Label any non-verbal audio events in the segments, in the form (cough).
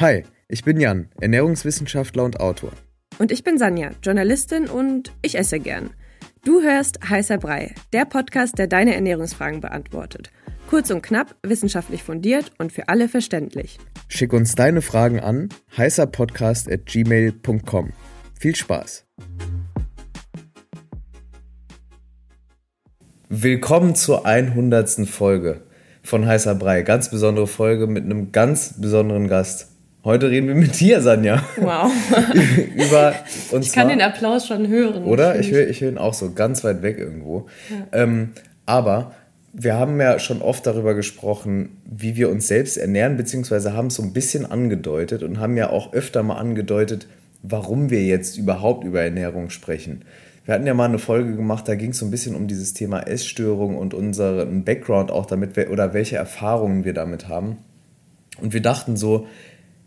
Hi, ich bin Jan, Ernährungswissenschaftler und Autor. Und ich bin Sanja, Journalistin und ich esse gern. Du hörst Heißer Brei, der Podcast, der deine Ernährungsfragen beantwortet. Kurz und knapp, wissenschaftlich fundiert und für alle verständlich. Schick uns deine Fragen an heißerpodcast.gmail.com. Viel Spaß! Willkommen zur 100. Folge von Heißer Brei. Ganz besondere Folge mit einem ganz besonderen Gast. Heute reden wir mit dir, Sanja. Wow. (laughs) Über, und ich kann den Applaus schon hören. Oder? Ich höre ich hör ihn auch so ganz weit weg irgendwo. Ja. Ähm, aber wir haben ja schon oft darüber gesprochen, wie wir uns selbst ernähren, beziehungsweise haben es so ein bisschen angedeutet und haben ja auch öfter mal angedeutet, warum wir jetzt überhaupt über Ernährung sprechen. Wir hatten ja mal eine Folge gemacht, da ging es so ein bisschen um dieses Thema Essstörung und unseren Background auch damit oder welche Erfahrungen wir damit haben. Und wir dachten so,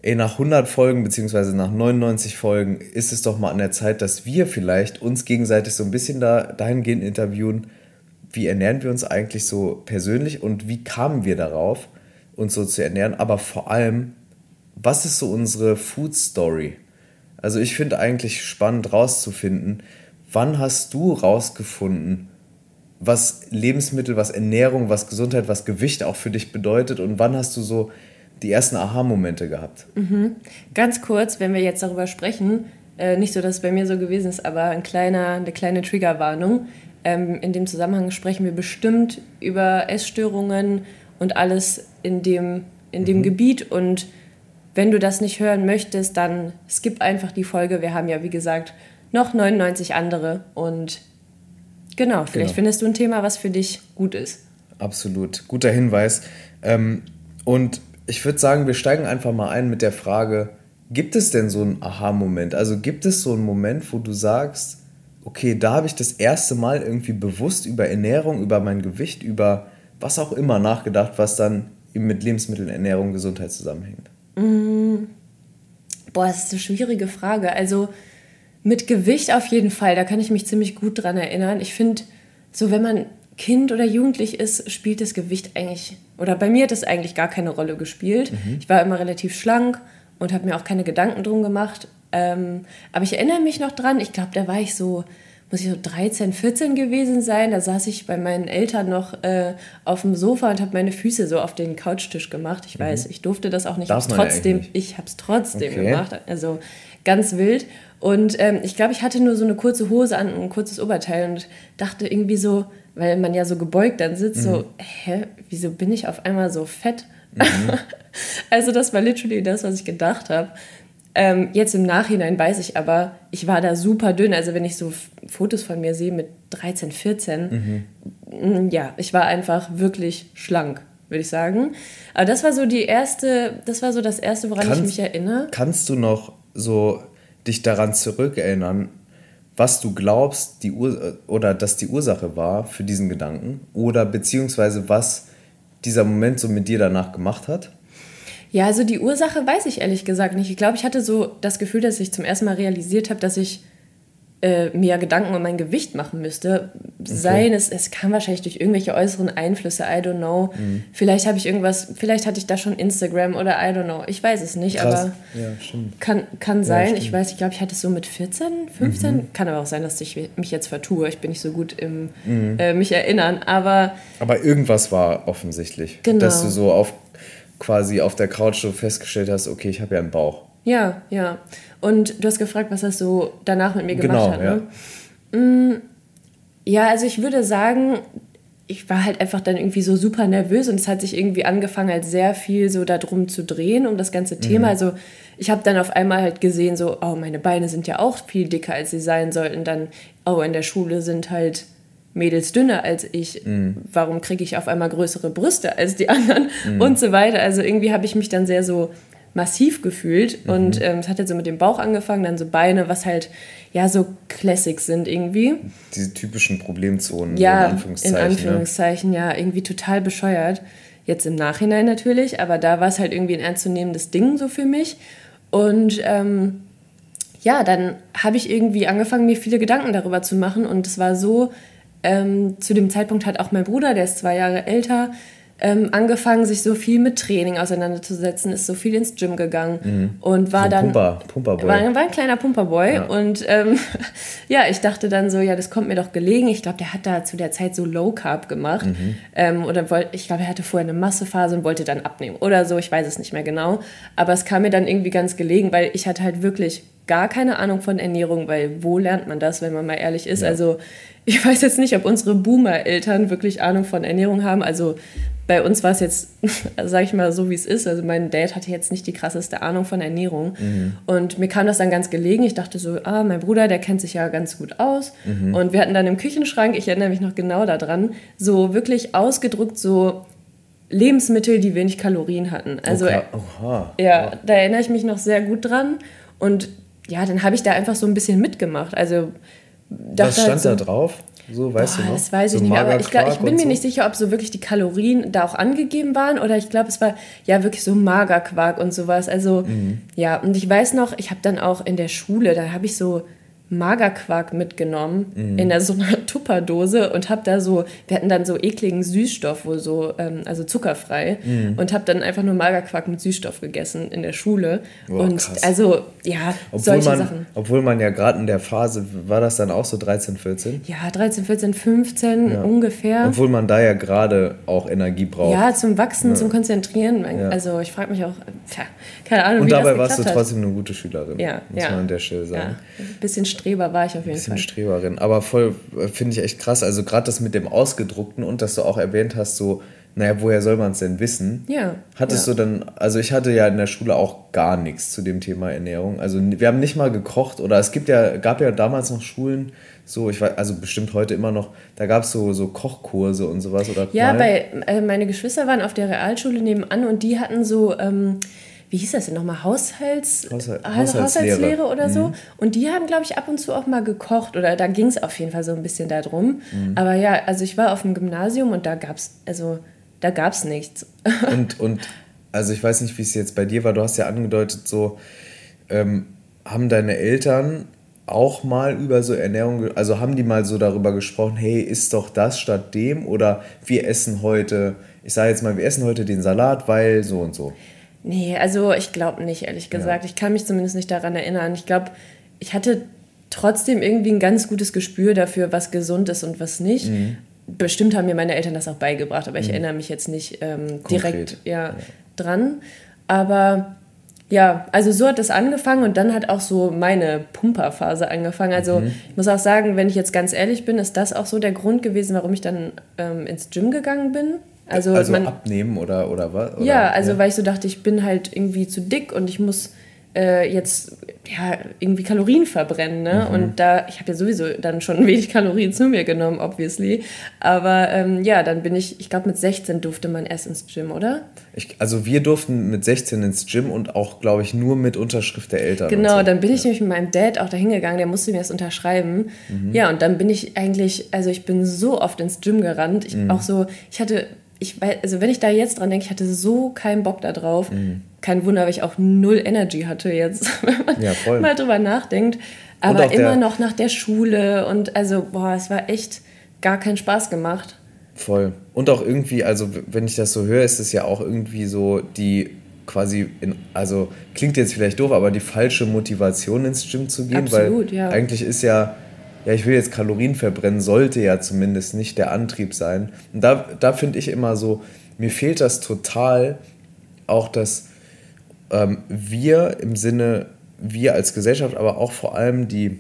ey, nach 100 Folgen beziehungsweise nach 99 Folgen ist es doch mal an der Zeit, dass wir vielleicht uns gegenseitig so ein bisschen da, dahingehend interviewen, wie ernähren wir uns eigentlich so persönlich und wie kamen wir darauf, uns so zu ernähren, aber vor allem, was ist so unsere Food Story? Also ich finde eigentlich spannend rauszufinden, wann hast du rausgefunden, was Lebensmittel, was Ernährung, was Gesundheit, was Gewicht auch für dich bedeutet und wann hast du so die ersten Aha-Momente gehabt? Mhm. Ganz kurz, wenn wir jetzt darüber sprechen, äh, nicht so, dass es bei mir so gewesen ist, aber ein kleiner, eine kleine Triggerwarnung. Ähm, in dem Zusammenhang sprechen wir bestimmt über Essstörungen und alles in dem, in dem mhm. Gebiet. Und wenn du das nicht hören möchtest, dann skip einfach die Folge. Wir haben ja, wie gesagt, noch 99 andere. Und genau, vielleicht genau. findest du ein Thema, was für dich gut ist. Absolut, guter Hinweis. Ähm, und ich würde sagen, wir steigen einfach mal ein mit der Frage, gibt es denn so einen Aha-Moment? Also gibt es so einen Moment, wo du sagst, okay, da habe ich das erste Mal irgendwie bewusst über Ernährung, über mein Gewicht, über was auch immer nachgedacht, was dann eben mit Lebensmitteln, Ernährung, Gesundheit zusammenhängt? Mm. Boah, das ist eine schwierige Frage. Also mit Gewicht auf jeden Fall, da kann ich mich ziemlich gut dran erinnern. Ich finde, so wenn man Kind oder Jugendlich ist, spielt das Gewicht eigentlich, oder bei mir hat das eigentlich gar keine Rolle gespielt. Mhm. Ich war immer relativ schlank und habe mir auch keine Gedanken drum gemacht. Ähm, aber ich erinnere mich noch dran, ich glaube, da war ich so, muss ich so 13, 14 gewesen sein. Da saß ich bei meinen Eltern noch äh, auf dem Sofa und habe meine Füße so auf den Couchtisch gemacht. Ich weiß, mhm. ich durfte das auch nicht. Darf trotzdem, ja ich habe es trotzdem okay. gemacht. Also ganz wild. Und ähm, ich glaube, ich hatte nur so eine kurze Hose an und ein kurzes Oberteil und dachte irgendwie so, weil man ja so gebeugt dann sitzt, mhm. so, hä, wieso bin ich auf einmal so fett? Mhm. (laughs) also das war literally das, was ich gedacht habe. Ähm, jetzt im Nachhinein weiß ich aber, ich war da super dünn. Also wenn ich so Fotos von mir sehe mit 13, 14, mhm. ja, ich war einfach wirklich schlank, würde ich sagen. Aber das war so die erste, das war so das erste, woran kannst, ich mich erinnere. Kannst du noch so dich daran zurückerinnern, was du glaubst, die Ur oder dass die Ursache war für diesen Gedanken oder beziehungsweise was dieser Moment so mit dir danach gemacht hat? Ja, also die Ursache weiß ich ehrlich gesagt nicht. Ich glaube, ich hatte so das Gefühl, dass ich zum ersten Mal realisiert habe, dass ich äh, mir Gedanken um mein Gewicht machen müsste. Okay. Seien es, es kam wahrscheinlich durch irgendwelche äußeren Einflüsse, I don't know. Mhm. Vielleicht habe ich irgendwas, vielleicht hatte ich da schon Instagram oder I don't know. Ich weiß es nicht, Krass. aber ja, kann, kann sein. Ja, ich weiß, ich glaube, ich hatte es so mit 14, 15. Mhm. Kann aber auch sein, dass ich mich jetzt vertue. Ich bin nicht so gut im mhm. äh, mich erinnern, aber. Aber irgendwas war offensichtlich, genau. dass du so auf quasi auf der Couch so festgestellt hast, okay, ich habe ja einen Bauch. Ja, ja. Und du hast gefragt, was das so danach mit mir gemacht genau, hat. Ne? Ja. Ja, also ich würde sagen, ich war halt einfach dann irgendwie so super nervös und es hat sich irgendwie angefangen, halt sehr viel so darum zu drehen, um das ganze Thema. Mhm. Also ich habe dann auf einmal halt gesehen, so, oh, meine Beine sind ja auch viel dicker, als sie sein sollten. Dann, oh, in der Schule sind halt Mädels dünner als ich. Mhm. Warum kriege ich auf einmal größere Brüste als die anderen mhm. und so weiter. Also irgendwie habe ich mich dann sehr so massiv gefühlt. Mhm. Und ähm, es hat jetzt so mit dem Bauch angefangen, dann so Beine, was halt ja so Classics sind irgendwie. Diese typischen Problemzonen, ja, in Anführungszeichen. In? Anführungszeichen, ne? ja, irgendwie total bescheuert. Jetzt im Nachhinein natürlich, aber da war es halt irgendwie ein ernstzunehmendes Ding so für mich. Und ähm, ja, dann habe ich irgendwie angefangen, mir viele Gedanken darüber zu machen. Und es war so, ähm, zu dem Zeitpunkt hat auch mein Bruder, der ist zwei Jahre älter, ähm, angefangen, sich so viel mit Training auseinanderzusetzen, ist so viel ins Gym gegangen mhm. und war so dann. Pumper, Pumperboy. War, war ein kleiner Pumperboy. Ja. Und ähm, (laughs) ja, ich dachte dann so, ja, das kommt mir doch gelegen. Ich glaube, der hat da zu der Zeit so Low Carb gemacht. Mhm. Ähm, oder wollte, ich glaube, er hatte vorher eine Massephase und wollte dann abnehmen oder so, ich weiß es nicht mehr genau. Aber es kam mir dann irgendwie ganz gelegen, weil ich hatte halt wirklich gar keine Ahnung von Ernährung, weil wo lernt man das, wenn man mal ehrlich ist? Ja. Also ich weiß jetzt nicht, ob unsere Boomer-Eltern wirklich Ahnung von Ernährung haben. Also bei uns war es jetzt, (laughs) sag ich mal, so wie es ist. Also mein Dad hatte jetzt nicht die krasseste Ahnung von Ernährung. Mhm. Und mir kam das dann ganz gelegen. Ich dachte so, ah, mein Bruder, der kennt sich ja ganz gut aus. Mhm. Und wir hatten dann im Küchenschrank, ich erinnere mich noch genau daran, so wirklich ausgedruckt so Lebensmittel, die wenig Kalorien hatten. Also okay. Oha. ja, da erinnere ich mich noch sehr gut dran. Und ja, dann habe ich da einfach so ein bisschen mitgemacht. Also Was stand halt so, da drauf? So, weißt boah, du noch? Das weiß so ich nicht mehr, aber ich, glaub, ich bin mir so? nicht sicher, ob so wirklich die Kalorien da auch angegeben waren oder ich glaube, es war ja wirklich so Magerquark und sowas. Also, mhm. ja, und ich weiß noch, ich habe dann auch in der Schule, da habe ich so Magerquark mitgenommen mhm. in der, so einer (laughs) Tupperdose und habe da so, wir hatten dann so ekligen Süßstoff, wo so, ähm, also zuckerfrei mhm. und habe dann einfach nur Magerquark mit Süßstoff gegessen in der Schule. Boah, und krass. also, ja, obwohl solche man, Sachen. Obwohl man ja gerade in der Phase, war das dann auch so 13, 14? Ja, 13, 14, 15 ja. ungefähr. Obwohl man da ja gerade auch Energie braucht. Ja, zum Wachsen, ja. zum Konzentrieren. Ja. Also ich frage mich auch, tja, keine Ahnung, Und dabei warst du trotzdem eine gute Schülerin, muss man an der Stelle sagen. Ein bisschen Streber war ich auf jeden Fall. Streberin. Aber voll, äh, finde ich echt krass. Also gerade das mit dem Ausgedruckten und dass du auch erwähnt hast, so, naja, woher soll man es denn wissen? Ja. Hattest ja. du dann, also ich hatte ja in der Schule auch gar nichts zu dem Thema Ernährung. Also wir haben nicht mal gekocht oder es gibt ja, gab ja damals noch Schulen, so, ich weiß, also bestimmt heute immer noch, da gab es so, so Kochkurse und sowas oder Ja, bei, äh, meine Geschwister waren auf der Realschule nebenan und die hatten so, ähm, wie hieß das denn nochmal, Haushalts, Haushalt, Haushaltslehre. Haushaltslehre oder so. Mhm. Und die haben, glaube ich, ab und zu auch mal gekocht oder da ging es auf jeden Fall so ein bisschen darum. Mhm. Aber ja, also ich war auf dem Gymnasium und da gab es, also da gab es nichts. (laughs) Und, und also ich weiß nicht, wie es jetzt bei dir war, du hast ja angedeutet, so ähm, haben deine Eltern auch mal über so Ernährung, also haben die mal so darüber gesprochen, hey, isst doch das statt dem oder wir essen heute, ich sage jetzt mal, wir essen heute den Salat, weil so und so. Nee, also ich glaube nicht, ehrlich gesagt. Ja. Ich kann mich zumindest nicht daran erinnern. Ich glaube, ich hatte trotzdem irgendwie ein ganz gutes Gespür dafür, was gesund ist und was nicht. Mhm. Bestimmt haben mir meine Eltern das auch beigebracht, aber ich mhm. erinnere mich jetzt nicht ähm, direkt ja, ja, dran. Aber ja, also so hat das angefangen und dann hat auch so meine Pumperphase angefangen. Also mhm. ich muss auch sagen, wenn ich jetzt ganz ehrlich bin, ist das auch so der Grund gewesen, warum ich dann ähm, ins Gym gegangen bin. Also, also man, abnehmen oder, oder was? Oder? Ja, also ja. weil ich so dachte, ich bin halt irgendwie zu dick und ich muss äh, jetzt ja, irgendwie Kalorien verbrennen. Ne? Mhm. Und da, ich habe ja sowieso dann schon (laughs) wenig Kalorien zu mir genommen, obviously. Aber ähm, ja, dann bin ich, ich glaube mit 16 durfte man erst ins Gym, oder? Ich, also wir durften mit 16 ins Gym und auch, glaube ich, nur mit Unterschrift der Eltern. Genau, so. dann bin ich nämlich mit meinem Dad auch dahin gegangen, der musste mir das unterschreiben. Mhm. Ja, und dann bin ich eigentlich, also ich bin so oft ins Gym gerannt. Ich, mhm. Auch so, ich hatte ich weiß, also wenn ich da jetzt dran denke, ich hatte so keinen Bock da drauf. Mhm. Kein Wunder, weil ich auch null Energy hatte jetzt, (laughs) wenn man ja, mal drüber nachdenkt. Aber immer noch nach der Schule und also, boah, es war echt gar keinen Spaß gemacht. Voll. Und auch irgendwie, also wenn ich das so höre, ist es ja auch irgendwie so die quasi, in, also klingt jetzt vielleicht doof, aber die falsche Motivation ins Gym zu gehen, Absolut, weil ja. eigentlich ist ja ja, ich will jetzt Kalorien verbrennen, sollte ja zumindest nicht der Antrieb sein. Und da, da finde ich immer so, mir fehlt das total, auch dass ähm, wir im Sinne, wir als Gesellschaft, aber auch vor allem die,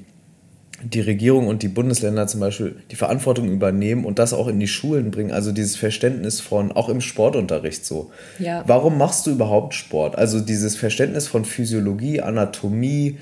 die Regierung und die Bundesländer zum Beispiel die Verantwortung übernehmen und das auch in die Schulen bringen. Also dieses Verständnis von, auch im Sportunterricht so. Ja. Warum machst du überhaupt Sport? Also dieses Verständnis von Physiologie, Anatomie,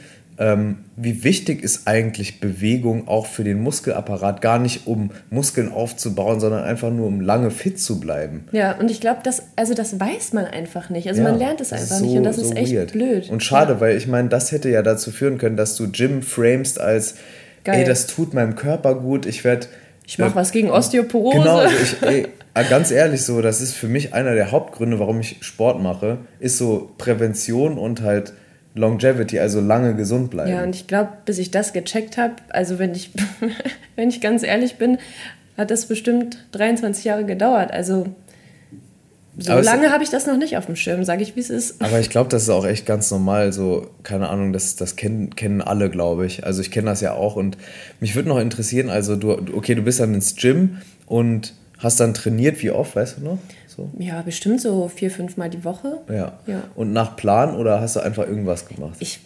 wie wichtig ist eigentlich Bewegung auch für den Muskelapparat, gar nicht um Muskeln aufzubauen, sondern einfach nur um lange fit zu bleiben. Ja, und ich glaube, das, also das weiß man einfach nicht. Also ja, man lernt es einfach so, nicht und das so ist echt weird. blöd. Und schade, ja. weil ich meine, das hätte ja dazu führen können, dass du Gym framest als, Geil. ey, das tut meinem Körper gut, ich werde... Ich mache äh, was gegen Osteoporose. Genau, also (laughs) ich, ey, äh, ganz ehrlich so, das ist für mich einer der Hauptgründe, warum ich Sport mache, ist so Prävention und halt Longevity, also lange gesund bleiben. Ja, und ich glaube, bis ich das gecheckt habe, also wenn ich, (laughs) wenn ich ganz ehrlich bin, hat das bestimmt 23 Jahre gedauert. Also so lange habe ich das noch nicht auf dem Schirm, sage ich, wie es ist. Aber ich glaube, das ist auch echt ganz normal. So, keine Ahnung, das, das kennen, kennen alle, glaube ich. Also ich kenne das ja auch. Und mich würde noch interessieren, also du, okay, du bist dann ins Gym und hast dann trainiert, wie oft, weißt du noch? So? Ja, bestimmt so vier, fünf Mal die Woche. Ja. ja. Und nach Plan oder hast du einfach irgendwas gemacht? Ich,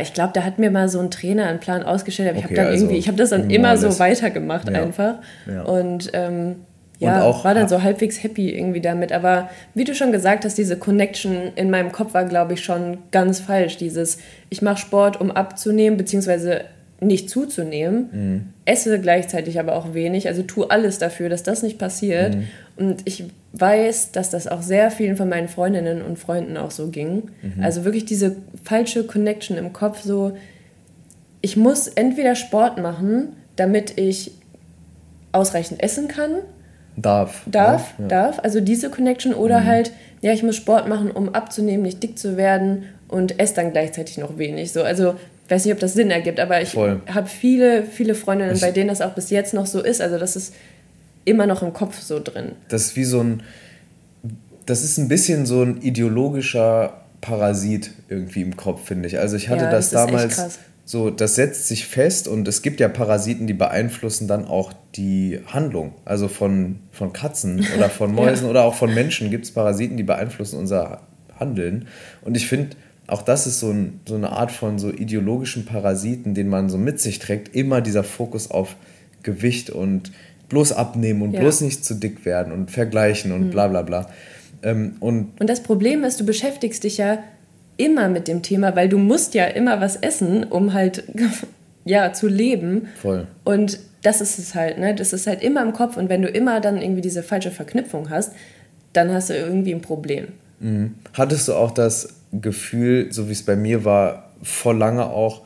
ich glaube, da hat mir mal so ein Trainer einen Plan ausgestellt, aber okay, ich habe dann also irgendwie, ich habe das dann immer so weitergemacht ja. einfach. Ja. Und ähm, ja, auch, war dann so halbwegs happy irgendwie damit. Aber wie du schon gesagt hast, diese Connection in meinem Kopf war, glaube ich, schon ganz falsch. Dieses, ich mache Sport, um abzunehmen, beziehungsweise nicht zuzunehmen, mhm. esse gleichzeitig aber auch wenig, also tue alles dafür, dass das nicht passiert. Mhm. Und ich weiß, dass das auch sehr vielen von meinen Freundinnen und Freunden auch so ging. Mhm. Also wirklich diese falsche Connection im Kopf, so, ich muss entweder Sport machen, damit ich ausreichend essen kann Darf. Darf, ja. darf. Also diese Connection oder mhm. halt, ja, ich muss Sport machen, um abzunehmen, nicht dick zu werden und esse dann gleichzeitig noch wenig. So, also ich weiß nicht, ob das Sinn ergibt, aber ich habe viele, viele Freundinnen, ich bei denen das auch bis jetzt noch so ist. Also das ist immer noch im Kopf so drin. Das ist wie so ein, das ist ein bisschen so ein ideologischer Parasit irgendwie im Kopf, finde ich. Also ich hatte ja, das, das damals so, das setzt sich fest und es gibt ja Parasiten, die beeinflussen dann auch die Handlung. Also von, von Katzen oder von (laughs) Mäusen ja. oder auch von Menschen gibt es Parasiten, die beeinflussen unser Handeln. Und ich finde, auch das ist so, ein, so eine Art von so ideologischen Parasiten, den man so mit sich trägt. Immer dieser Fokus auf Gewicht und bloß abnehmen und ja. bloß nicht zu dick werden und vergleichen und mhm. bla bla bla. Ähm, und, und das Problem ist, du beschäftigst dich ja immer mit dem Thema, weil du musst ja immer was essen, um halt (laughs) ja zu leben. Voll. Und das ist es halt, ne? Das ist halt immer im Kopf und wenn du immer dann irgendwie diese falsche Verknüpfung hast, dann hast du irgendwie ein Problem. Mhm. Hattest du auch das Gefühl, so wie es bei mir war, vor lange auch,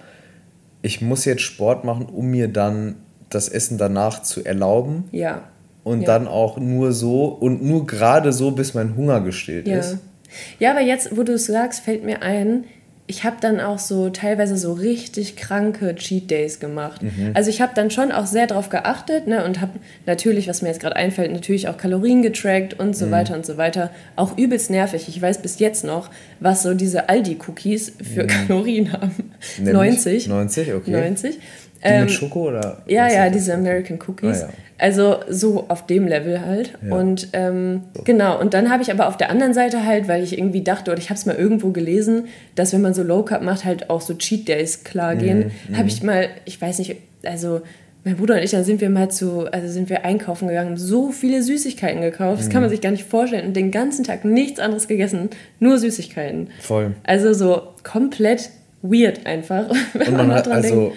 ich muss jetzt Sport machen, um mir dann das Essen danach zu erlauben? Ja. Und ja. dann auch nur so und nur gerade so, bis mein Hunger gestillt ja. ist? Ja, aber jetzt, wo du es sagst, fällt mir ein, ich habe dann auch so teilweise so richtig kranke Cheat Days gemacht. Mhm. Also ich habe dann schon auch sehr darauf geachtet ne, und habe natürlich, was mir jetzt gerade einfällt, natürlich auch Kalorien getrackt und so mhm. weiter und so weiter. Auch übelst nervig. Ich weiß bis jetzt noch, was so diese Aldi-Cookies für mhm. Kalorien haben. Nämlich 90. 90, okay. 90. Die ähm, mit Schoko oder? Ja, ja, diese American Cookies. Ah, ja. Also so auf dem Level halt. Ja. Und ähm, so. genau, und dann habe ich aber auf der anderen Seite halt, weil ich irgendwie dachte, oder ich habe es mal irgendwo gelesen, dass wenn man so Low Carb macht, halt auch so Cheat Days klar gehen. Mhm. Habe ich mal, ich weiß nicht, also mein Bruder und ich, dann sind wir mal zu, also sind wir einkaufen gegangen, haben so viele Süßigkeiten gekauft, das mhm. kann man sich gar nicht vorstellen und den ganzen Tag nichts anderes gegessen, nur Süßigkeiten. Voll. Also so komplett weird einfach. (laughs) und man, man hat also denkt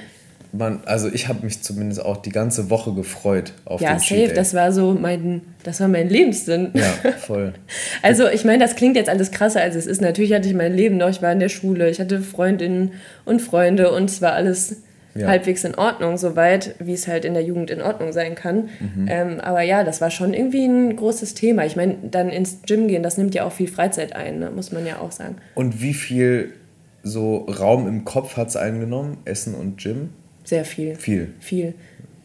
man, also ich habe mich zumindest auch die ganze Woche gefreut auf ja, den safe, Cheat Day. das war so mein, das war mein Lebenssinn. Ja, voll. (laughs) also ich meine, das klingt jetzt alles krasser, als es ist. Natürlich hatte ich mein Leben noch, ich war in der Schule, ich hatte Freundinnen und Freunde und es war alles ja. halbwegs in Ordnung, soweit, wie es halt in der Jugend in Ordnung sein kann. Mhm. Ähm, aber ja, das war schon irgendwie ein großes Thema. Ich meine, dann ins Gym gehen, das nimmt ja auch viel Freizeit ein, ne? muss man ja auch sagen. Und wie viel so Raum im Kopf hat es eingenommen, Essen und Gym? Sehr viel. Viel. Viel.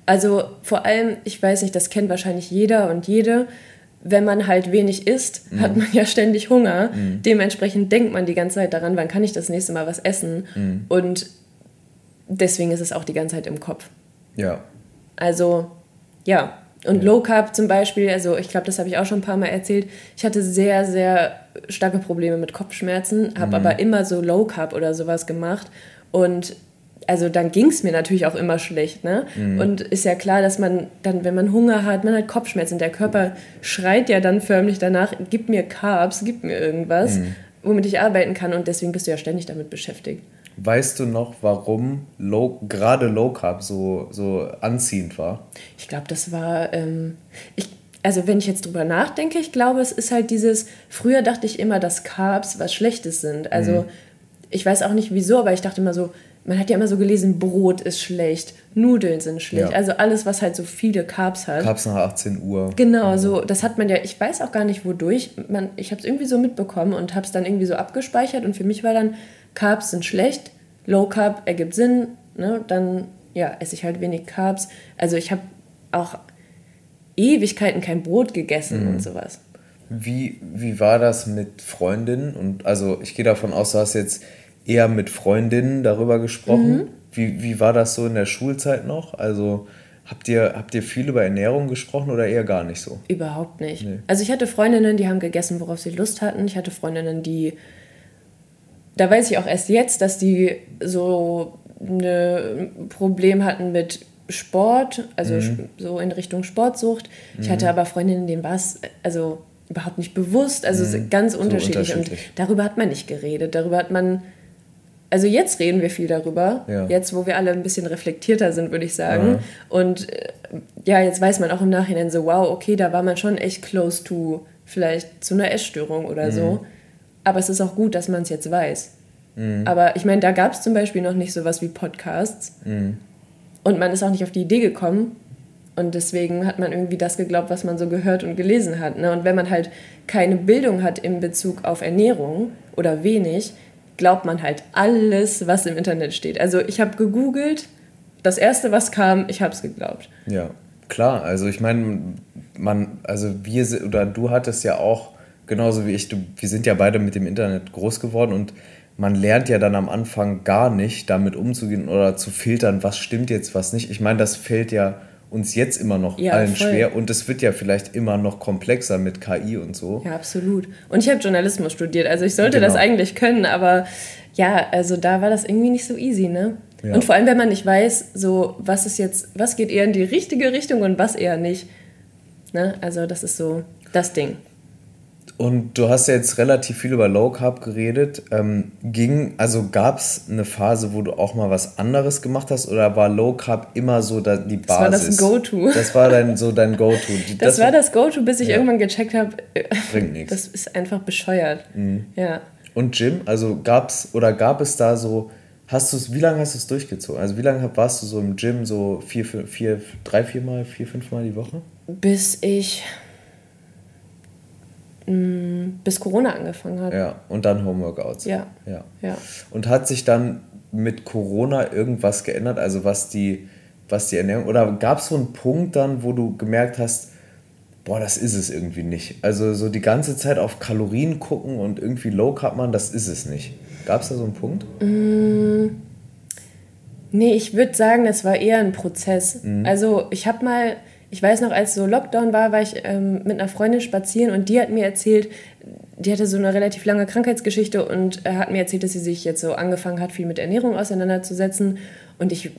Also vor allem, ich weiß nicht, das kennt wahrscheinlich jeder und jede. Wenn man halt wenig isst, mhm. hat man ja ständig Hunger. Mhm. Dementsprechend denkt man die ganze Zeit daran, wann kann ich das nächste Mal was essen. Mhm. Und deswegen ist es auch die ganze Zeit im Kopf. Ja. Also, ja. Und ja. Low Carb zum Beispiel, also ich glaube, das habe ich auch schon ein paar Mal erzählt. Ich hatte sehr, sehr starke Probleme mit Kopfschmerzen, habe mhm. aber immer so Low Carb oder sowas gemacht. Und also dann ging es mir natürlich auch immer schlecht. Ne? Mhm. Und ist ja klar, dass man dann, wenn man Hunger hat, man hat Kopfschmerzen. Der Körper schreit ja dann förmlich danach, gib mir Carbs, gib mir irgendwas, mhm. womit ich arbeiten kann. Und deswegen bist du ja ständig damit beschäftigt. Weißt du noch, warum gerade Low Carb so, so anziehend war? Ich glaube, das war. Ähm, ich, also, wenn ich jetzt drüber nachdenke, ich glaube, es ist halt dieses. Früher dachte ich immer, dass Carbs was Schlechtes sind. Also, mhm. ich weiß auch nicht wieso, aber ich dachte immer so, man hat ja immer so gelesen, Brot ist schlecht, Nudeln sind schlecht. Ja. Also alles, was halt so viele Carbs hat. Carbs nach 18 Uhr. Genau, so das hat man ja, ich weiß auch gar nicht wodurch. Man, ich habe es irgendwie so mitbekommen und habe es dann irgendwie so abgespeichert und für mich war dann, Carbs sind schlecht, Low Carb ergibt Sinn, ne? dann ja, esse ich halt wenig Carbs. Also ich habe auch Ewigkeiten kein Brot gegessen mhm. und sowas. Wie, wie war das mit Freundinnen? Und also ich gehe davon aus, du hast jetzt eher mit Freundinnen darüber gesprochen. Mhm. Wie, wie war das so in der Schulzeit noch? Also habt ihr, habt ihr viel über Ernährung gesprochen oder eher gar nicht so? Überhaupt nicht. Nee. Also ich hatte Freundinnen, die haben gegessen, worauf sie Lust hatten. Ich hatte Freundinnen, die da weiß ich auch erst jetzt, dass die so ein Problem hatten mit Sport, also mhm. so in Richtung Sportsucht. Ich mhm. hatte aber Freundinnen, denen war es also überhaupt nicht bewusst, also mhm. ganz unterschiedlich. So unterschiedlich. Und darüber hat man nicht geredet. Darüber hat man, also jetzt reden wir viel darüber, ja. jetzt wo wir alle ein bisschen reflektierter sind, würde ich sagen. Ja. Und äh, ja, jetzt weiß man auch im Nachhinein so, wow, okay, da war man schon echt close to vielleicht zu einer Essstörung oder so. Mhm. Aber es ist auch gut, dass man es jetzt weiß. Mhm. Aber ich meine, da gab es zum Beispiel noch nicht sowas wie Podcasts. Mhm. Und man ist auch nicht auf die Idee gekommen. Und deswegen hat man irgendwie das geglaubt, was man so gehört und gelesen hat. Ne? Und wenn man halt keine Bildung hat in Bezug auf Ernährung oder wenig, glaubt man halt alles, was im Internet steht. Also ich habe gegoogelt, das erste, was kam, ich habe es geglaubt. Ja, klar. Also ich meine, man, also wir oder du hattest ja auch genauso wie ich, du, wir sind ja beide mit dem Internet groß geworden und man lernt ja dann am Anfang gar nicht, damit umzugehen oder zu filtern, was stimmt jetzt, was nicht. Ich meine, das fällt ja uns jetzt immer noch ja, allen voll. schwer und es wird ja vielleicht immer noch komplexer mit KI und so. Ja, absolut. Und ich habe Journalismus studiert, also ich sollte genau. das eigentlich können, aber ja, also da war das irgendwie nicht so easy, ne? Ja. Und vor allem, wenn man nicht weiß, so was ist jetzt, was geht eher in die richtige Richtung und was eher nicht. Ne? Also das ist so das Ding. Und du hast ja jetzt relativ viel über Low Carb geredet. Ähm, ging, also gab es eine Phase, wo du auch mal was anderes gemacht hast oder war Low Carb immer so da, die Basis? Das war das Go-To. Das war dein, so dein Go-To. Das, (laughs) das, war das Go-To, bis ich ja. irgendwann gecheckt habe, äh, bringt nichts. Das ist einfach bescheuert. Mhm. Ja. Und Jim, also gab's oder gab es da so, hast du es, wie lange hast du es durchgezogen? Also wie lange warst du so im Gym, so vier, vier, drei, vier Mal, vier, fünf Mal die Woche? Bis ich bis Corona angefangen hat. Ja, und dann Homeworkouts. Ja. ja. ja. Und hat sich dann mit Corona irgendwas geändert? Also was die, was die Ernährung, oder gab es so einen Punkt dann, wo du gemerkt hast, boah, das ist es irgendwie nicht. Also so die ganze Zeit auf Kalorien gucken und irgendwie Low Carb machen, das ist es nicht. Gab es da so einen Punkt? Mm, nee, ich würde sagen, es war eher ein Prozess. Mhm. Also ich habe mal ich weiß noch, als so Lockdown war, war ich ähm, mit einer Freundin spazieren und die hat mir erzählt, die hatte so eine relativ lange Krankheitsgeschichte und äh, hat mir erzählt, dass sie sich jetzt so angefangen hat, viel mit Ernährung auseinanderzusetzen. Und ich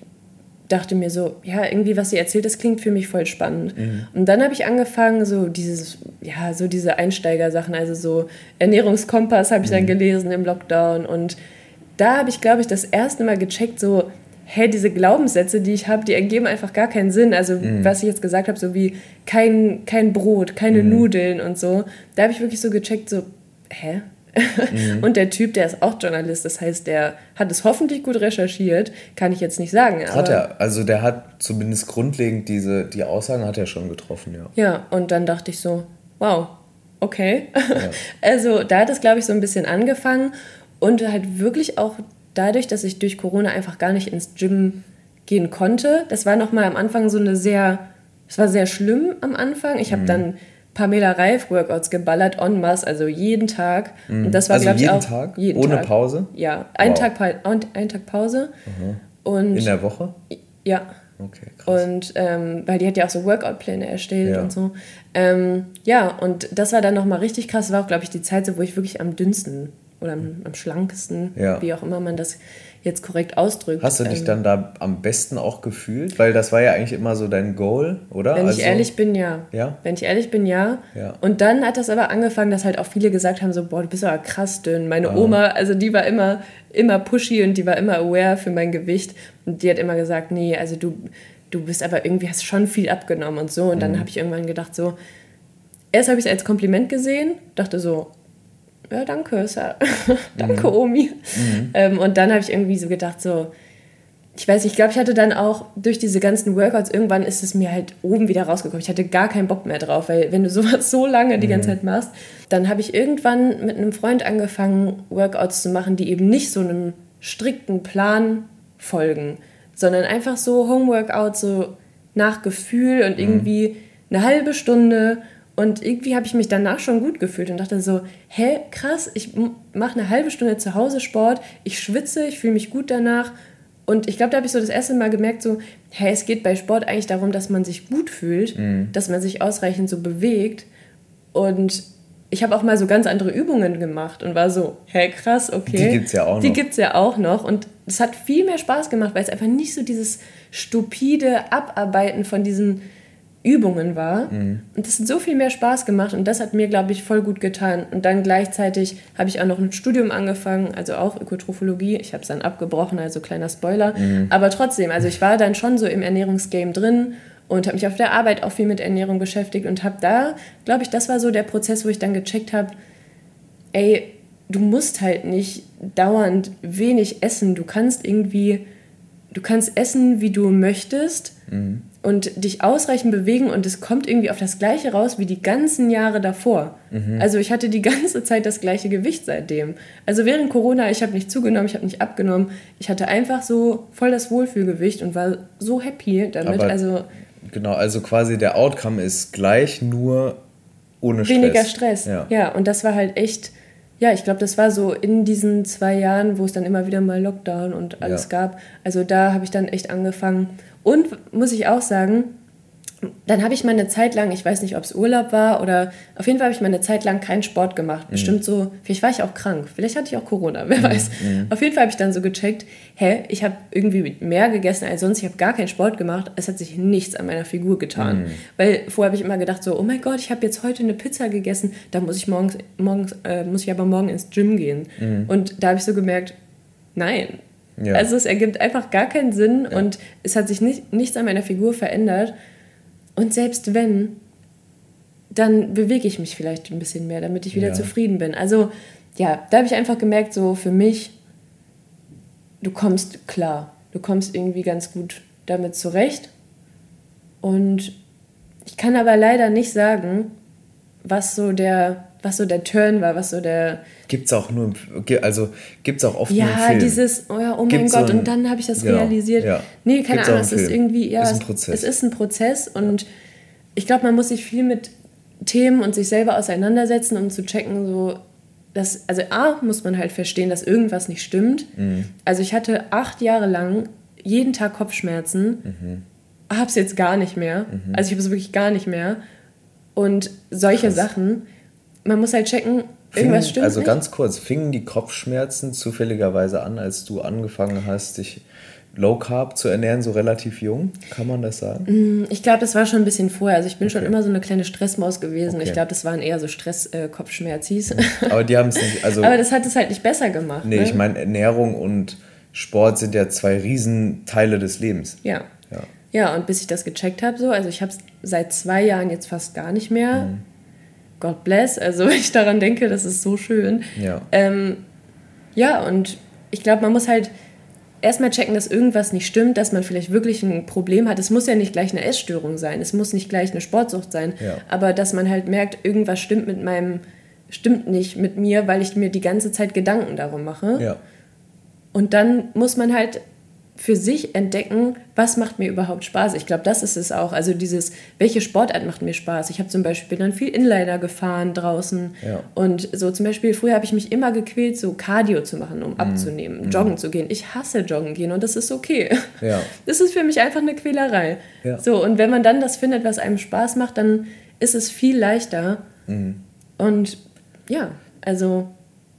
dachte mir so, ja, irgendwie, was sie erzählt, das klingt für mich voll spannend. Mhm. Und dann habe ich angefangen, so dieses, ja, so diese Einsteigersachen, also so Ernährungskompass habe ich mhm. dann gelesen im Lockdown. Und da habe ich, glaube ich, das erste Mal gecheckt, so, hey, diese Glaubenssätze, die ich habe, die ergeben einfach gar keinen Sinn. Also mhm. was ich jetzt gesagt habe, so wie kein, kein Brot, keine mhm. Nudeln und so, da habe ich wirklich so gecheckt, so, hä? Mhm. (laughs) Und der Typ, der ist auch Journalist, das heißt, der hat es hoffentlich gut recherchiert, kann ich jetzt nicht sagen. Hat er, also der hat zumindest grundlegend diese, die Aussagen hat er schon getroffen, ja. Ja, und dann dachte ich so, wow, okay. Ja. (laughs) Also da hat es, glaube ich, so ein bisschen angefangen und halt wirklich auch dadurch, dass ich durch Corona einfach gar nicht ins Gym gehen konnte, das war nochmal am Anfang so eine sehr, es war sehr schlimm am Anfang. Ich habe mhm. dann Pamela Reif Workouts geballert en masse, also jeden Tag. Mhm. Und das war, also glaube ich, auch Tag? jeden Ohne Tag. Pause? Ja, ein, wow. Tag, ein Tag Pause. Mhm. Und In der Woche? Ja. Okay, krass. Und ähm, weil die hat ja auch so Workout-Pläne erstellt ja. und so. Ähm, ja, und das war dann nochmal richtig krass. Das war auch, glaube ich, die Zeit, so, wo ich wirklich am dünnsten oder am, am schlankesten, ja. wie auch immer man das jetzt korrekt ausdrückt. Hast du dich ähm, dann da am besten auch gefühlt? Weil das war ja eigentlich immer so dein Goal, oder? Wenn also, ich ehrlich bin, ja. ja. Wenn ich ehrlich bin, ja. ja. Und dann hat das aber angefangen, dass halt auch viele gesagt haben, so, boah, du bist aber krass dünn. Meine ah. Oma, also die war immer, immer pushy und die war immer aware für mein Gewicht. Und die hat immer gesagt, nee, also du, du bist aber irgendwie, hast schon viel abgenommen und so. Und dann mhm. habe ich irgendwann gedacht, so, erst habe ich es als Kompliment gesehen, dachte so, ja, danke, Sir. (laughs) danke, mhm. Omi. Mhm. Ähm, und dann habe ich irgendwie so gedacht, so, ich weiß, ich glaube, ich hatte dann auch durch diese ganzen Workouts, irgendwann ist es mir halt oben wieder rausgekommen. Ich hatte gar keinen Bock mehr drauf, weil wenn du sowas (laughs) so lange die ganze mhm. Zeit machst, dann habe ich irgendwann mit einem Freund angefangen, Workouts zu machen, die eben nicht so einem strikten Plan folgen, sondern einfach so Homeworkouts, so nach Gefühl und mhm. irgendwie eine halbe Stunde Und irgendwie habe ich mich danach schon gut gefühlt und dachte so, hä, krass, ich mache eine halbe Stunde zu Hause Sport, ich schwitze, ich fühle mich gut danach. Und ich glaube, da habe ich so das erste Mal gemerkt, so, hä, es geht bei Sport eigentlich darum, dass man sich gut fühlt, mhm. dass man sich ausreichend so bewegt. Und ich habe auch mal so ganz andere Übungen gemacht und war so, hä, krass, okay. Die gibt es ja auch noch. Die gibt es ja auch noch. Und es hat viel mehr Spaß gemacht, weil es einfach nicht so dieses stupide Abarbeiten von diesen Übungen war. Mhm. Und das hat so viel mehr Spaß gemacht und das hat mir, glaube ich, voll gut getan. Und dann gleichzeitig habe ich auch noch ein Studium angefangen, also auch Ökotrophologie. Ich habe es dann abgebrochen, also kleiner Spoiler. Mhm. Aber trotzdem, also ich war dann schon so im Ernährungsgame drin und habe mich auf der Arbeit auch viel mit Ernährung beschäftigt und habe da, glaube ich, das war so der Prozess, wo ich dann gecheckt habe, ey, du musst halt nicht dauernd wenig essen. Du kannst irgendwie, du kannst essen, wie du möchtest. Mhm und dich ausreichend bewegen und es kommt irgendwie auf das gleiche raus wie die ganzen Jahre davor. Mhm. Also ich hatte die ganze Zeit das gleiche Gewicht seitdem. Also während Corona, ich habe nicht zugenommen, ich habe nicht abgenommen. Ich hatte einfach so voll das Wohlfühlgewicht und war so happy damit. Aber also genau, also quasi der Outcome ist gleich, nur ohne Stress. Weniger Stress. Ja. ja, und das war halt echt ja, ich glaube, das war so in diesen zwei Jahren, wo es dann immer wieder mal Lockdown und alles ja. gab. Also da habe ich dann echt angefangen. Und muss ich auch sagen, dann habe ich mal eine Zeit lang, ich weiß nicht, ob es Urlaub war oder auf jeden Fall habe ich mal eine Zeit lang keinen Sport gemacht. Mhm. Bestimmt so, vielleicht war ich auch krank, vielleicht hatte ich auch Corona, wer mhm. weiß. Mhm. Auf jeden Fall habe ich dann so gecheckt, hä, ich habe irgendwie mehr gegessen als sonst, ich habe gar keinen Sport gemacht, es hat sich nichts an meiner Figur getan. Mhm. Weil vorher habe ich immer gedacht so, oh mein Gott, ich habe jetzt heute eine Pizza gegessen, da muss ich morgens, morgens äh, muss ich aber morgen ins Gym gehen. Mhm. Und da habe ich so gemerkt, nein, ja. Also es ergibt einfach gar keinen Sinn ja. und es hat sich nicht, nichts an meiner Figur verändert. Und selbst wenn, dann bewege ich mich vielleicht ein bisschen mehr, damit ich wieder ja. zufrieden bin. Also ja, da habe ich einfach gemerkt, so für mich, du kommst klar, du kommst irgendwie ganz gut damit zurecht. Und ich kann aber leider nicht sagen, was so der, was so der Turn war, was so der. Gibt's auch nur, also gibt's auch oft ja, nur im Film. dieses, oh, ja, oh mein Gott, so ein, und dann habe ich das genau, realisiert. Ja. Nee, keine Gibt's Ahnung, es ist irgendwie, ja, ist ein Prozess. es ist ein Prozess und ich glaube, man muss sich viel mit Themen und sich selber auseinandersetzen, um zu checken, so, dass, also A, muss man halt verstehen, dass irgendwas nicht stimmt. Mhm. Also ich hatte acht Jahre lang jeden Tag Kopfschmerzen, mhm. hab's jetzt gar nicht mehr. Mhm. Also ich habe es wirklich gar nicht mehr. Und solche Krass. Sachen, man muss halt checken, irgendwas stimmt Also nicht. ganz kurz, fingen die Kopfschmerzen zufälligerweise an, als du angefangen hast, dich Low Carb zu ernähren, so relativ jung? Kann man das sagen? Mm, ich glaube, das war schon ein bisschen vorher. Also ich bin okay. schon immer so eine kleine Stressmaus gewesen. Okay. Ich glaube, das waren eher so Stress-Kopfschmerzis. Äh, Aber die haben es nicht. Also, (laughs) Aber das hat es halt nicht besser gemacht. Nee, ne? ich meine, Ernährung und Sport sind ja zwei Riesenteile des Lebens. Ja. Ja, ja und bis ich das gecheckt habe, so, also ich habe es seit zwei Jahren jetzt fast gar nicht mehr. Mhm. God bless. Also (laughs) wenn ich daran denke, das ist so schön. Ja. Ähm, ja, und ich glaube, man muss halt erstmal checken, dass irgendwas nicht stimmt, dass man vielleicht wirklich ein Problem hat. Es muss ja nicht gleich eine Essstörung sein, es muss nicht gleich eine Sportsucht sein, ja. aber dass man halt merkt, irgendwas stimmt mit meinem, stimmt nicht mit mir, weil ich mir die ganze Zeit Gedanken darum mache. Ja. Und dann muss man halt für sich entdecken, was macht mir überhaupt Spaß. Ich glaube, das ist es auch. Also dieses, welche Sportart macht mir Spaß. Ich habe zum Beispiel dann viel Inliner gefahren draußen. Ja. Und so zum Beispiel, früher habe ich mich immer gequält, so Cardio zu machen, um mhm. abzunehmen, mhm. joggen zu gehen. Ich hasse joggen gehen und das ist okay. Ja. (laughs) Das ist für mich einfach eine Quälerei. Ja. So, und wenn man dann das findet, was einem Spaß macht, dann ist es viel leichter. Mhm. Und ja, also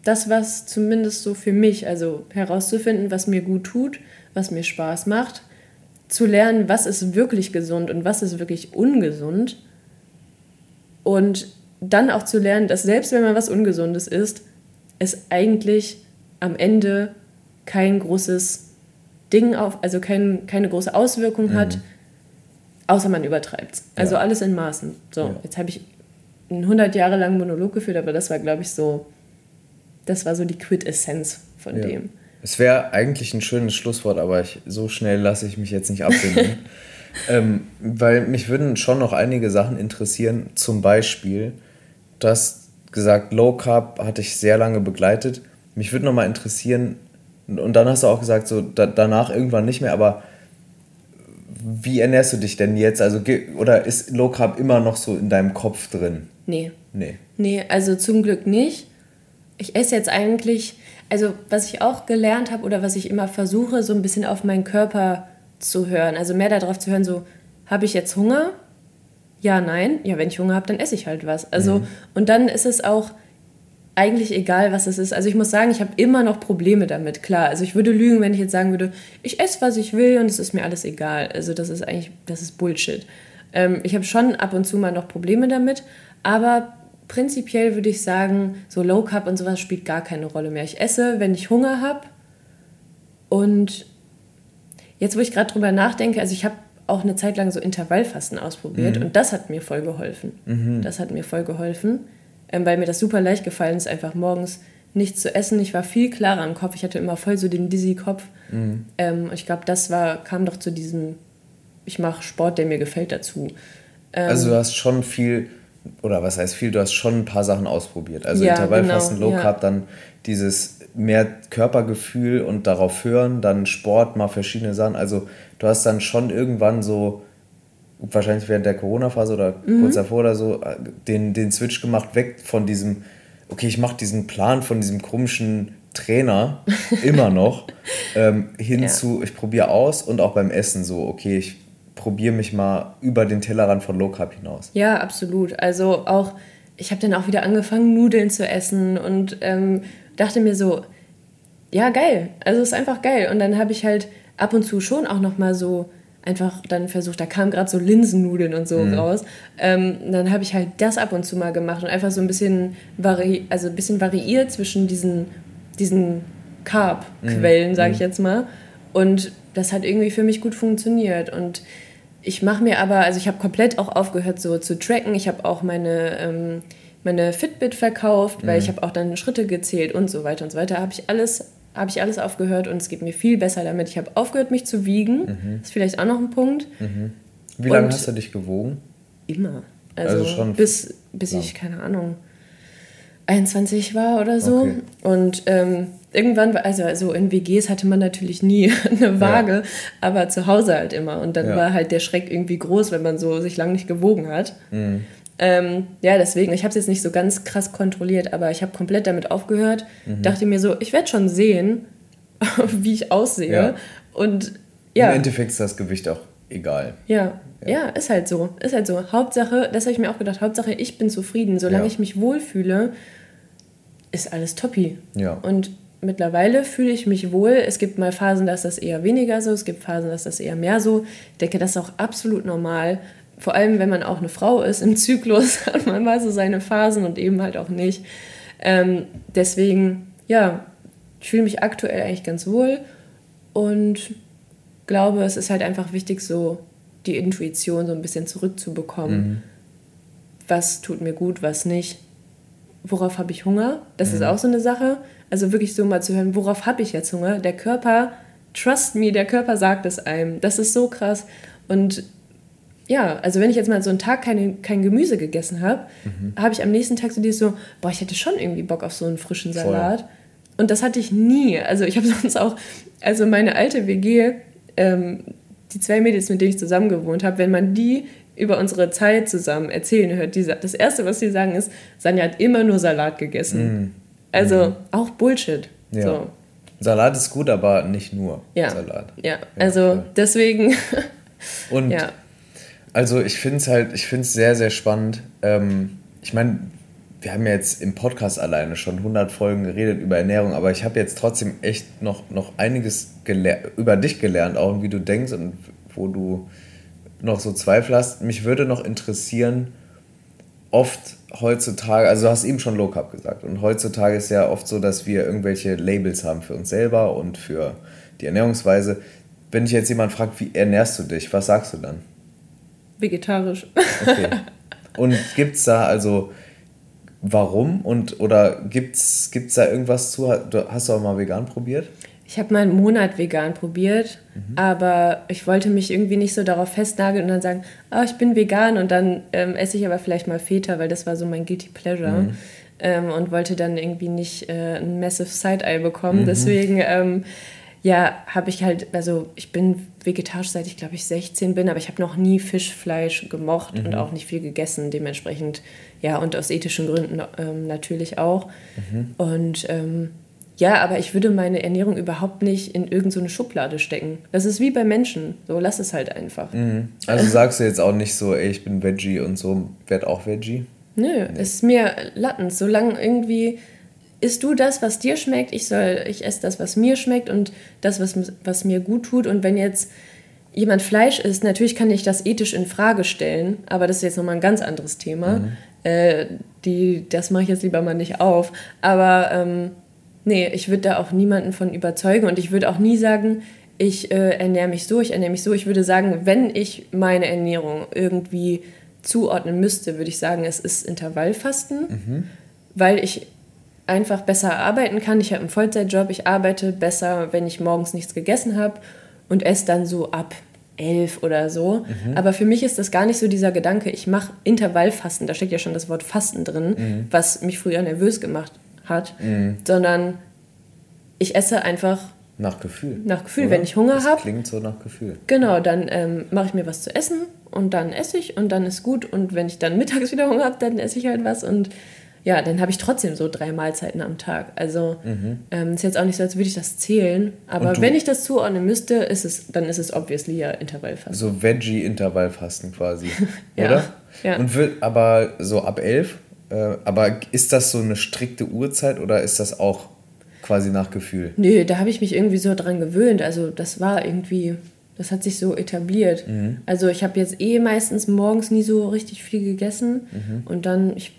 das, was zumindest so für mich, also herauszufinden, was mir gut tut, was mir Spaß macht, zu lernen, was ist wirklich gesund und was ist wirklich ungesund und dann auch zu lernen, dass selbst wenn man was Ungesundes isst, es eigentlich am Ende kein großes Ding auf, also kein, keine große Auswirkung mhm. hat, außer man übertreibt es. Also ja. alles in Maßen. So, ja. jetzt habe ich einen 100 Jahre langen Monolog geführt, aber das war, glaube ich, so, das war so die Quintessenz von ja. dem. Es wäre eigentlich ein schönes Schlusswort, aber ich, so schnell lasse ich mich jetzt nicht abbinden. (laughs) ähm, weil mich würden schon noch einige Sachen interessieren. Zum Beispiel, du hast gesagt, Low Carb hatte ich sehr lange begleitet. Mich würde noch mal interessieren, und dann hast du auch gesagt, so da, danach irgendwann nicht mehr, aber wie ernährst du dich denn jetzt? Also, oder ist Low Carb immer noch so in deinem Kopf drin? Nee. Nee. Nee, also zum Glück nicht. Ich esse jetzt eigentlich, also was ich auch gelernt habe oder was ich immer versuche, so ein bisschen auf meinen Körper zu hören. Also mehr darauf zu hören, so, habe ich jetzt Hunger? Ja, nein. Ja, wenn ich Hunger habe, dann esse ich halt was. Also, mhm. und dann ist es auch eigentlich egal, was es ist. Also ich muss sagen, ich habe immer noch Probleme damit, klar. Also ich würde lügen, wenn ich jetzt sagen würde, ich esse, was ich will und es ist mir alles egal. Also das ist eigentlich, das ist Bullshit. Ähm, ich habe schon ab und zu mal noch Probleme damit, aber prinzipiell würde ich sagen, so Low Carb und sowas spielt gar keine Rolle mehr. Ich esse, wenn ich Hunger habe und jetzt, wo ich gerade drüber nachdenke, also ich habe auch eine Zeit lang so Intervallfasten ausprobiert mhm. und das hat mir voll geholfen. Mhm. Das hat mir voll geholfen ähm, weil mir das super leicht gefallen ist, einfach morgens nichts zu essen. Ich war viel klarer im Kopf. Ich hatte immer voll so den Dizzy-Kopf. Mhm. Ähm, ich glaube, das war, kam doch zu diesem, ich mache Sport, der mir gefällt, dazu. Ähm, also du hast schon viel, oder was heißt viel, du hast schon ein paar Sachen ausprobiert. Also ja, Intervallfasten, genau, Low Carb, ja. dann dieses mehr Körpergefühl und darauf hören, dann Sport, mal verschiedene Sachen. Also du hast dann schon irgendwann so wahrscheinlich während der Corona-Phase oder mhm. kurz davor oder so, den, den Switch gemacht, weg von diesem, okay, ich mache diesen Plan von diesem komischen Trainer (laughs) immer noch, ähm, hin ja. zu, ich probiere aus und auch beim Essen so, okay, ich probiere mich mal über den Tellerrand von Low Carb hinaus. Ja, absolut. Also auch, ich habe dann auch wieder angefangen, Nudeln zu essen und ähm, dachte mir so, ja, geil. Also ist einfach geil. Und dann habe ich halt ab und zu schon auch noch mal so einfach dann versucht, da kamen gerade so Linsennudeln und so mhm. raus. Ähm, dann habe ich halt das ab und zu mal gemacht und einfach so ein bisschen, vari also ein bisschen variiert zwischen diesen, diesen Carb-Quellen, mhm. sage ich mhm. jetzt mal. Und das hat irgendwie für mich gut funktioniert. Und ich mache mir aber, also ich habe komplett auch aufgehört so zu tracken. Ich habe auch meine, ähm, meine Fitbit verkauft, weil mhm. ich habe auch dann Schritte gezählt und so weiter und so weiter. Habe ich alles habe ich alles aufgehört und es geht mir viel besser damit. Ich habe aufgehört, mich zu wiegen. Mhm. Das ist vielleicht auch noch ein Punkt. Mhm. Wie lange hast du dich gewogen? Immer. Also, also schon bis, bis ich, keine Ahnung, 21 war oder so. Okay. Und ähm, irgendwann, also, also in WGs hatte man natürlich nie (laughs) eine Waage, ja. aber zu Hause halt immer. Und dann ja. war halt der Schreck irgendwie groß, wenn man so sich lange nicht gewogen hat. Mhm. Ähm, ja, deswegen, ich habe es jetzt nicht so ganz krass kontrolliert, aber ich habe komplett damit aufgehört. Mhm. Dachte mir so, ich werde schon sehen, (laughs) wie ich aussehe. Ja. Und ja. Im Endeffekt ist das Gewicht auch egal. Ja. ja. ist halt so. Ist halt so. Hauptsache, das habe ich mir auch gedacht, Hauptsache ich bin zufrieden. Solange ich mich wohlfühle, ist alles toppi. Ja. Und mittlerweile fühle ich mich wohl. Es gibt mal Phasen, da ist das eher weniger so, es gibt Phasen, da ist das eher mehr so. Ich denke, das ist auch absolut normal vor allem wenn man auch eine Frau ist im Zyklus, (laughs) hat man mal so seine Phasen und eben halt auch nicht. Ähm, deswegen, ja, ich fühle mich aktuell eigentlich ganz wohl und glaube, es ist halt einfach wichtig, so die Intuition so ein bisschen zurückzubekommen. Mhm. Was tut mir gut, was nicht? Worauf habe ich Hunger? Das mhm. ist auch so eine Sache. Also wirklich so mal zu hören, worauf habe ich jetzt Hunger? Der Körper, trust me, der Körper sagt es einem. Das ist so krass. Und ja, also wenn ich jetzt mal so einen Tag keine, kein Gemüse gegessen habe, mhm. habe ich am nächsten Tag so dieses so, boah, ich hätte schon irgendwie Bock auf so einen frischen Salat. Voll. Und das hatte ich nie. Also ich habe (laughs) sonst auch, also meine alte WG, ähm, die zwei Mädels, mit denen ich zusammen gewohnt habe, wenn man die über unsere Zeit zusammen erzählen hört, die, das Erste, was sie sagen, ist, Sanja hat immer nur Salat gegessen. Mhm. Also mhm. auch Bullshit. Ja. So. Salat ist gut, aber nicht nur ja. Salat. Ja, ja also voll. deswegen. (laughs) Und ja. Also ich finde es halt, ich finde es sehr, sehr spannend. Ähm, ich meine, wir haben ja jetzt im Podcast alleine schon 100 Folgen geredet über Ernährung, aber ich habe jetzt trotzdem echt noch, noch einiges über dich gelernt, auch wie du denkst und wo du noch so Zweifel hast. Mich würde noch interessieren, oft heutzutage, also du hast eben schon Low Carb gesagt, und heutzutage ist ja oft so, dass wir irgendwelche Labels haben für uns selber und für die Ernährungsweise. Wenn dich jetzt jemand fragt, wie ernährst du dich, was sagst du dann? Vegetarisch. Okay. (laughs) Und gibt es da also, warum? Und, oder gibt es da irgendwas zu? Hast du auch mal vegan probiert? Ich habe mal einen Monat vegan probiert, mhm. aber ich wollte mich irgendwie nicht so darauf festnageln und dann sagen, oh, ich bin vegan und dann ähm, esse ich aber vielleicht mal Feta, weil das war so mein Guilty Pleasure. Mhm. Ähm, und wollte dann irgendwie nicht äh, ein Massive Side-Eye bekommen. Mhm. Deswegen, ähm, ja, habe ich halt, also ich bin vegetarisch seit ich glaube ich 16 bin, aber ich habe noch nie Fisch, Fleisch gemocht mhm. und auch nicht viel gegessen, dementsprechend, ja, und aus ethischen Gründen ähm, natürlich auch. Mhm. Und ähm, ja, aber ich würde meine Ernährung überhaupt nicht in irgendeine so Schublade stecken. Das ist wie bei Menschen. So, lass es halt einfach. Mhm. Also sagst du jetzt auch nicht so, ey, ich bin Veggie und so, werd auch Veggie? Nö, nee. ist mir Latten. Solange irgendwie isst du das, was dir schmeckt, ich soll, ich esse das, was mir schmeckt und das, was, was mir gut tut. Und wenn jetzt jemand Fleisch isst, natürlich kann ich das ethisch in Frage stellen, aber das ist jetzt nochmal ein ganz anderes Thema. Mhm. Äh, die, das mache ich jetzt lieber mal nicht auf. Aber ähm, nee, ich würde da auch niemanden von überzeugen und ich würde auch nie sagen, ich äh, ernähre mich so, ich ernähre mich so. Ich würde sagen, wenn ich meine Ernährung irgendwie zuordnen müsste, würde ich sagen, es ist Intervallfasten, mhm. weil ich einfach besser arbeiten kann. Ich habe einen Vollzeitjob, ich arbeite besser, wenn ich morgens nichts gegessen habe und esse dann so ab elf oder so. Mhm. Aber für mich ist das gar nicht so dieser Gedanke, ich mache Intervallfasten, da steckt ja schon das Wort Fasten drin, mhm. was mich früher nervös gemacht hat, mhm. sondern ich esse einfach nach Gefühl. Nach Gefühl, oder? wenn ich Hunger habe. Klingt so nach Gefühl. Genau, dann ähm, mache ich mir was zu essen und dann esse ich und dann ist gut. Und wenn ich dann mittags (laughs) wieder Hunger habe, dann esse ich halt was und ja, dann habe ich trotzdem so drei Mahlzeiten am Tag. Also mhm. ähm, ist jetzt auch nicht so, als würde ich das zählen. Aber wenn ich das zuordnen müsste, ist es, dann ist es obviously ja Intervallfasten. So Veggie-Intervallfasten quasi, (laughs) ja. oder? Ja. Und will, aber so ab elf. Äh, aber ist das so eine strikte Uhrzeit oder ist das auch quasi nach Gefühl? Nö, da habe ich mich irgendwie so dran gewöhnt. Also das war irgendwie, das hat sich so etabliert. Mhm. Also ich habe jetzt eh meistens morgens nie so richtig viel gegessen. Mhm. Und dann, ich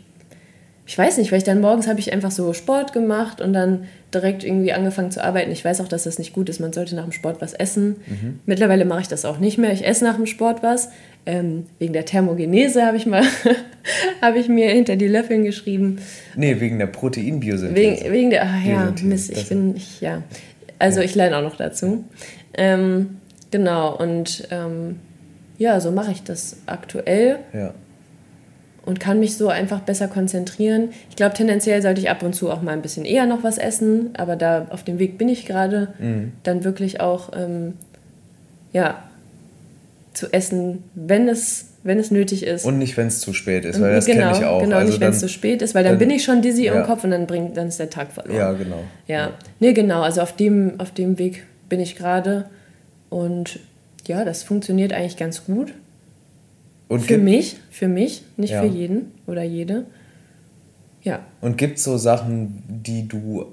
ich weiß nicht, weil ich dann morgens habe ich einfach so Sport gemacht und dann direkt irgendwie angefangen zu arbeiten. Ich weiß auch, dass das nicht gut ist. Man sollte nach dem Sport was essen. Mhm. Mittlerweile mache ich das auch nicht mehr. Ich esse nach dem Sport was. Ähm, wegen der Thermogenese habe ich mal (laughs) habe ich mir hinter die Löffeln geschrieben. Nee, wegen der Proteinbiosynthese. Wegen, wegen der, ach ja, Mist, ich bin, ich, ja. Also ja. ich lerne auch noch dazu. Ähm, genau, und ähm, ja, so mache ich das aktuell. Ja und kann mich so einfach besser konzentrieren. Ich glaube, tendenziell sollte ich ab und zu auch mal ein bisschen eher noch was essen, aber da auf dem Weg bin ich gerade, mhm. dann wirklich auch ähm, ja, zu essen, wenn es, wenn es nötig ist. Und nicht, wenn es zu spät ist, weil das genau, kenne ich auch. Genau, also nicht, wenn es zu spät ist, weil dann, dann, bin ich schon dizzy ja. im Kopf und dann, bringt, dann ist der Tag verloren. Ja, genau. Ja, ja. nee, genau, also auf dem, auf dem Weg bin ich gerade und ja, das funktioniert eigentlich ganz gut. Und für mich, für mich, nicht ja. für jeden oder jede. Ja. Und gibt es so Sachen, die du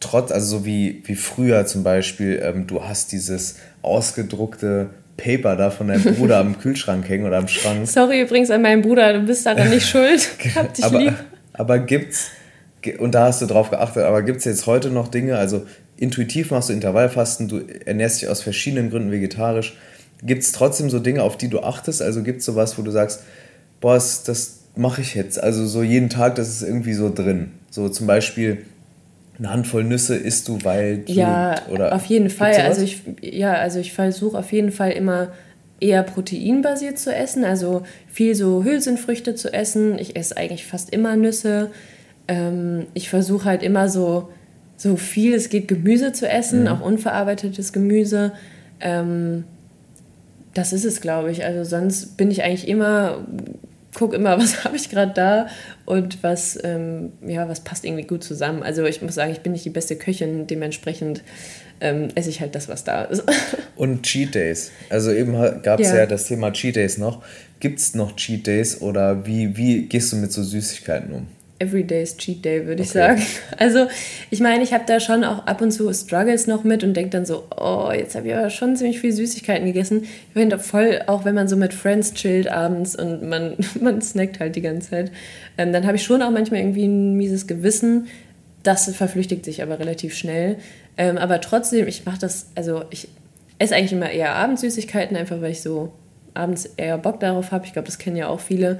trotz, also so wie, wie früher zum Beispiel, ähm, du hast dieses ausgedruckte Paper da von deinem Bruder am (laughs) Kühlschrank hängen oder am Schrank. Sorry übrigens an meinen Bruder, du bist daran nicht schuld. (laughs) Hab dich aber, lieb. Aber gibt's, und da hast du drauf geachtet, aber gibt es jetzt heute noch Dinge, also intuitiv machst du Intervallfasten, du ernährst dich aus verschiedenen Gründen vegetarisch. Gibt es trotzdem so Dinge, auf die du achtest? Also gibt es sowas, wo du sagst, boah, das, das mache ich jetzt. Also so jeden Tag, das ist irgendwie so drin. So zum Beispiel eine Handvoll Nüsse isst du, weil du, ja, oder auf jeden Fall. Also ich, ja, also ich versuche auf jeden Fall immer eher proteinbasiert zu essen, also viel so Hülsenfrüchte zu essen. Ich esse eigentlich fast immer Nüsse. Ähm, ich versuche halt immer so, so viel es geht Gemüse zu essen, mhm. auch unverarbeitetes Gemüse. Ähm, das ist es, glaube ich. Also sonst bin ich eigentlich immer, gucke immer, (laughs) was habe ich gerade da und was, ähm, ja, was passt irgendwie gut zusammen. Also ich muss sagen, ich bin nicht die beste Köchin, dementsprechend ähm, esse ich halt das, was da ist. (laughs) Und Cheat Days. Also eben gab es ja. ja. das Thema Cheat Days noch. Gibt es noch Cheat Days oder wie, wie gehst du mit so Süßigkeiten um? Everyday's Cheat Day, würde ich sagen. (laughs) Also, ich meine, ich habe da schon auch ab und zu Struggles noch mit und denke dann so, oh, jetzt habe ich aber schon ziemlich viel Süßigkeiten gegessen. Ich finde voll, auch wenn man so mit Friends chillt abends und man, (laughs) man snackt halt die ganze Zeit, ähm, dann habe ich schon auch manchmal irgendwie ein mieses Gewissen. Das verflüchtigt sich aber relativ schnell. Ähm, aber trotzdem, ich mache das, also ich esse eigentlich immer eher Abendsüßigkeiten, einfach weil ich so abends eher Bock darauf habe. Ich glaube, das kennen ja auch viele.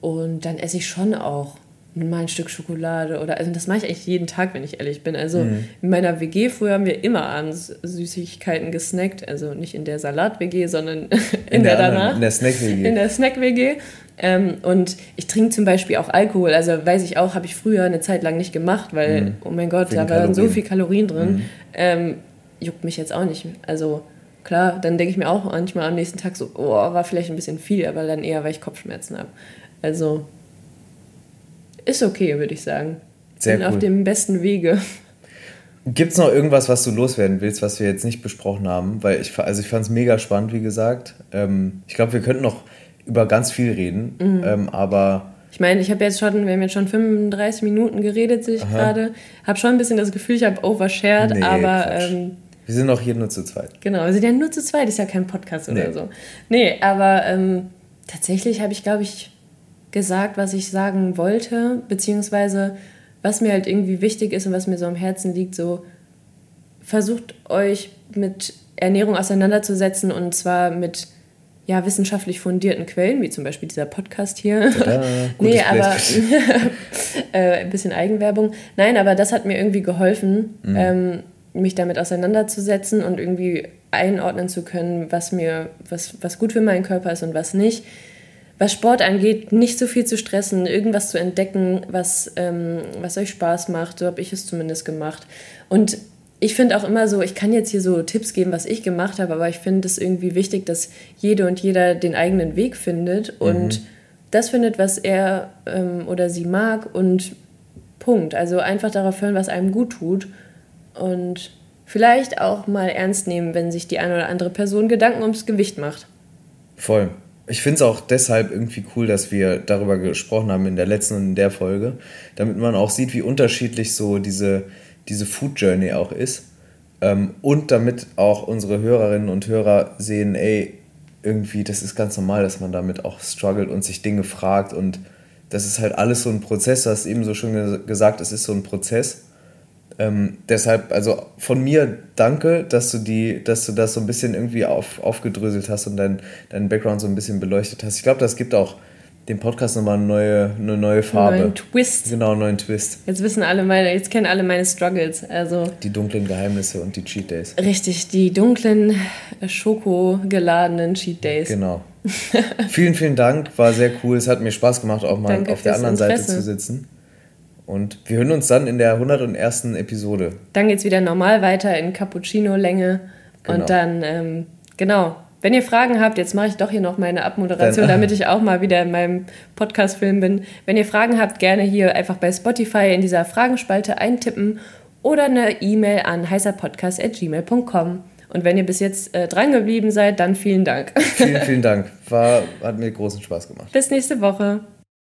Und dann esse ich schon auch mal ein Stück Schokolade oder also das mache ich eigentlich jeden Tag, wenn ich ehrlich bin. Also mhm. in meiner WG früher haben wir immer abends Süßigkeiten gesnackt, also nicht in der Salat WG, sondern (laughs) in, in der, der danach in der Snack WG. In der Snack WG. Ähm, und ich trinke zum Beispiel auch Alkohol. Also weiß ich auch, habe ich früher eine Zeit lang nicht gemacht, weil mhm. oh mein Gott, Wegen da waren so viel Kalorien drin. Mhm. Ähm, juckt mich jetzt auch nicht. Also klar, dann denke ich mir auch manchmal am nächsten Tag so, oh, war vielleicht ein bisschen viel, aber dann eher, weil ich Kopfschmerzen habe. Also ist okay, würde ich sagen. Sehr Bin cool. auf dem besten Wege. Gibt es noch irgendwas, was du loswerden willst, was wir jetzt nicht besprochen haben? Weil ich, also ich fand es mega spannend, wie gesagt. Ähm, ich glaube, wir könnten noch über ganz viel reden, mhm. ähm, aber... Ich meine, ich habe jetzt schon, wir haben jetzt schon 35 Minuten geredet, sehe ich gerade. Habe schon ein bisschen das Gefühl, ich habe overshared, nee, aber... Ähm, wir sind auch hier nur zu zweit. Genau, wir sind ja nur zu zweit, ist ja kein Podcast nee. oder so. Nee, aber ähm, tatsächlich habe ich, glaube ich, gesagt, was ich sagen wollte, beziehungsweise was mir halt irgendwie wichtig ist und was mir so am Herzen liegt, so versucht euch mit Ernährung auseinanderzusetzen und zwar mit ja, wissenschaftlich fundierten Quellen, wie zum Beispiel dieser Podcast hier. Ja, (laughs) nee, aber (laughs) äh, ein bisschen Eigenwerbung. Nein, aber das hat mir irgendwie geholfen, mhm. ähm, mich damit auseinanderzusetzen und irgendwie einordnen zu können, was mir, was, was gut für meinen Körper ist und was nicht was Sport angeht, nicht so viel zu stressen, irgendwas zu entdecken, was, ähm, was euch Spaß macht. So habe ich es zumindest gemacht. Und ich finde auch immer so, ich kann jetzt hier so Tipps geben, was ich gemacht habe, aber ich finde es irgendwie wichtig, dass jede und jeder den eigenen Weg findet und mhm. das findet, was er ähm, oder sie mag und Punkt. Also einfach darauf hören, was einem gut tut und vielleicht auch mal ernst nehmen, wenn sich die eine oder andere Person Gedanken ums Gewicht macht. Voll ich finde es auch deshalb irgendwie cool, dass wir darüber gesprochen haben in der letzten und in der Folge, damit man auch sieht, wie unterschiedlich so diese, diese Food Journey auch ist. Ähm, und damit auch unsere Hörerinnen und Hörer sehen, ey, irgendwie, das ist ganz normal, dass man damit auch struggelt und sich Dinge fragt. Und das ist halt alles so ein Prozess, du hast eben so schon gesagt, es ist so ein Prozess. Ähm, deshalb, also von mir danke, dass du die, dass du das so ein bisschen irgendwie auf, aufgedröselt hast und deinen dein Background so ein bisschen beleuchtet hast. Ich glaube, das gibt auch dem Podcast nochmal eine neue, eine neue Farbe. Einen neuen Twist. Genau, einen neuen Twist. Jetzt wissen alle meine, jetzt kennen alle meine Struggles. Also die dunklen Geheimnisse und die Cheat Days. Richtig, die dunklen, schokogeladenen Cheat Days. Genau. (laughs) vielen, vielen Dank, war sehr cool. Es hat mir Spaß gemacht, auch mal Danke auf der anderen Interesse. Seite zu sitzen. Und wir hören uns dann in der 101. Episode. Dann geht es wieder normal weiter in Cappuccino-Länge. Genau. Und dann, ähm, genau, wenn ihr Fragen habt, jetzt mache ich doch hier noch meine Abmoderation, dann, damit ich auch mal wieder in meinem Podcast-Film bin. Wenn ihr Fragen habt, gerne hier einfach bei Spotify in dieser Fragenspalte eintippen oder eine E-Mail an heißerpodcast.gmail.com. Und wenn ihr bis jetzt äh, dran geblieben seid, dann vielen Dank. Vielen, vielen (laughs) Dank. War, hat mir großen Spaß gemacht. Bis nächste Woche.